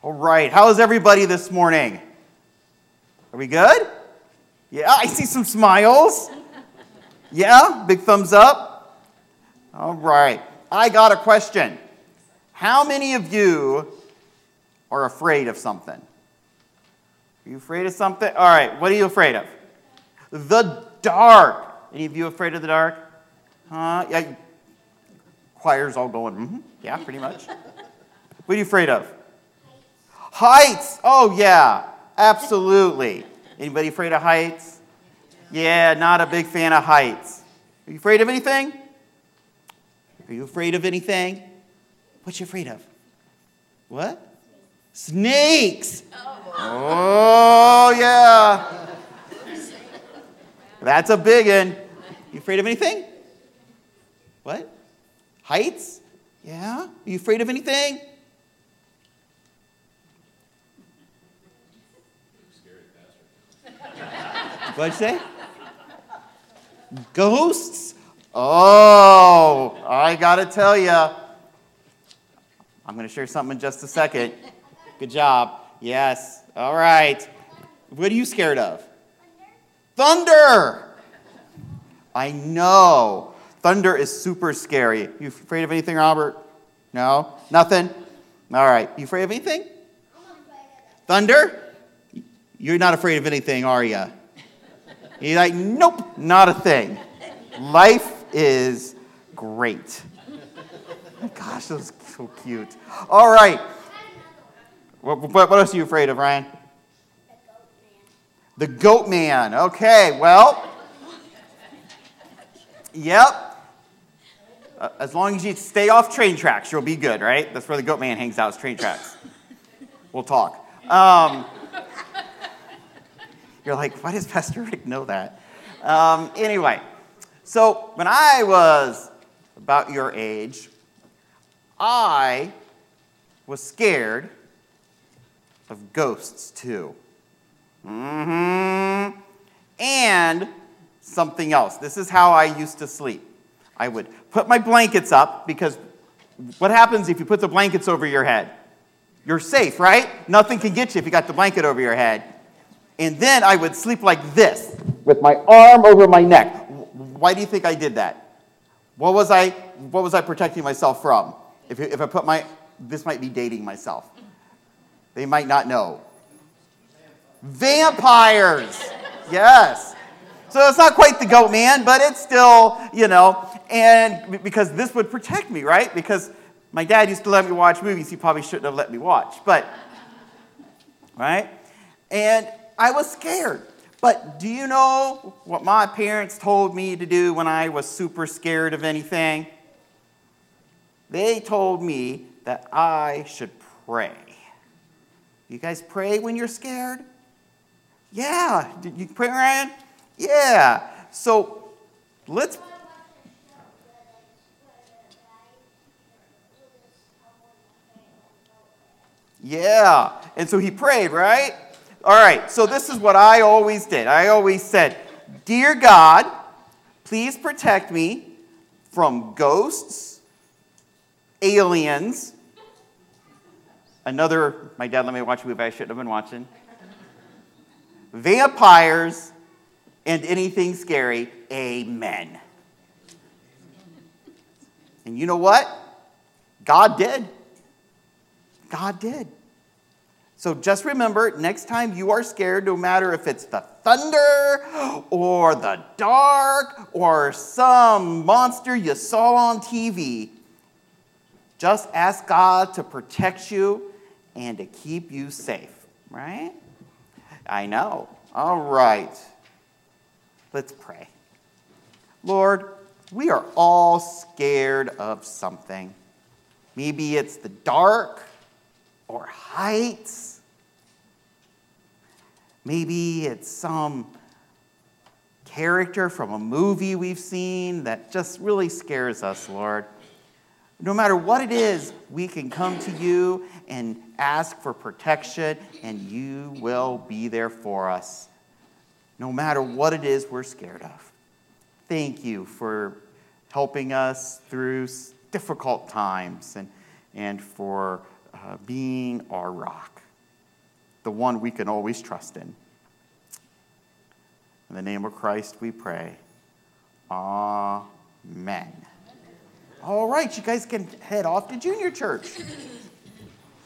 All right, how is everybody this morning? Are we good? Yeah, I see some smiles. Yeah, big thumbs up. All right, I got a question. How many of you are afraid of something? Are you afraid of something? All right, what are you afraid of? The dark. Any of you afraid of the dark? Huh? Yeah, choir's all going, mm-hmm. yeah, pretty much. what are you afraid of? Heights. Oh, yeah, absolutely. Anybody afraid of heights? Yeah, not a big fan of heights. Are you afraid of anything? Are you afraid of anything? What you afraid of? What? Snakes. Oh, yeah. That's a big one. You afraid of anything? What? Heights? Yeah? Are you afraid of anything? What'd you say? Ghosts? Oh, I gotta tell you. I'm gonna share something in just a second. Good job. Yes. All right. What are you scared of? Thunder. Thunder. I know. Thunder is super scary. You afraid of anything, Robert? No? Nothing? All right. You afraid of anything? Thunder? You're not afraid of anything, are you? You're like, nope, not a thing. Life is great. Gosh, that's so cute. All right. What, what, else are you afraid of, Ryan? The goat man. Okay, well, yep. Uh, as long as you stay off train tracks, you'll be good, right? That's where the goat man hangs out, is train tracks. We'll talk. Um, you're like, why does Pastor Rick know that? Um, anyway, so when I was about your age, I was scared of ghosts too. Mm-hmm. And something else. This is how I used to sleep. I would put my blankets up because what happens if you put the blankets over your head? You're safe, right? Nothing can get you if you got the blanket over your head. And then I would sleep like this, with my arm over my neck. Why do you think I did that? What was I, what was I protecting myself from? If, if I put my, this might be dating myself. They might not know. Vampires! Yes. So it's not quite the goat man, but it's still, you know, and because this would protect me, right? Because my dad used to let me watch movies he probably shouldn't have let me watch, but, right? And I was scared. But do you know what my parents told me to do when I was super scared of anything? They told me that I should pray. You guys pray when you're scared? Yeah. Did you pray, Ryan? Yeah. So let's. Yeah. And so he prayed, right? All right, so this is what I always did. I always said, Dear God, please protect me from ghosts, aliens, another, my dad let me watch a movie I shouldn't have been watching, vampires, and anything scary. Amen. And you know what? God did. God did. So just remember next time you are scared, no matter if it's the thunder or the dark or some monster you saw on TV, just ask God to protect you and to keep you safe, right? I know. All right. Let's pray. Lord, we are all scared of something. Maybe it's the dark or heights Maybe it's some character from a movie we've seen that just really scares us, Lord. No matter what it is, we can come to you and ask for protection, and you will be there for us. No matter what it is we're scared of. Thank you for helping us through difficult times and, and for uh, being our rock, the one we can always trust in. In the name of Christ we pray. Amen. All right, you guys can head off to junior church.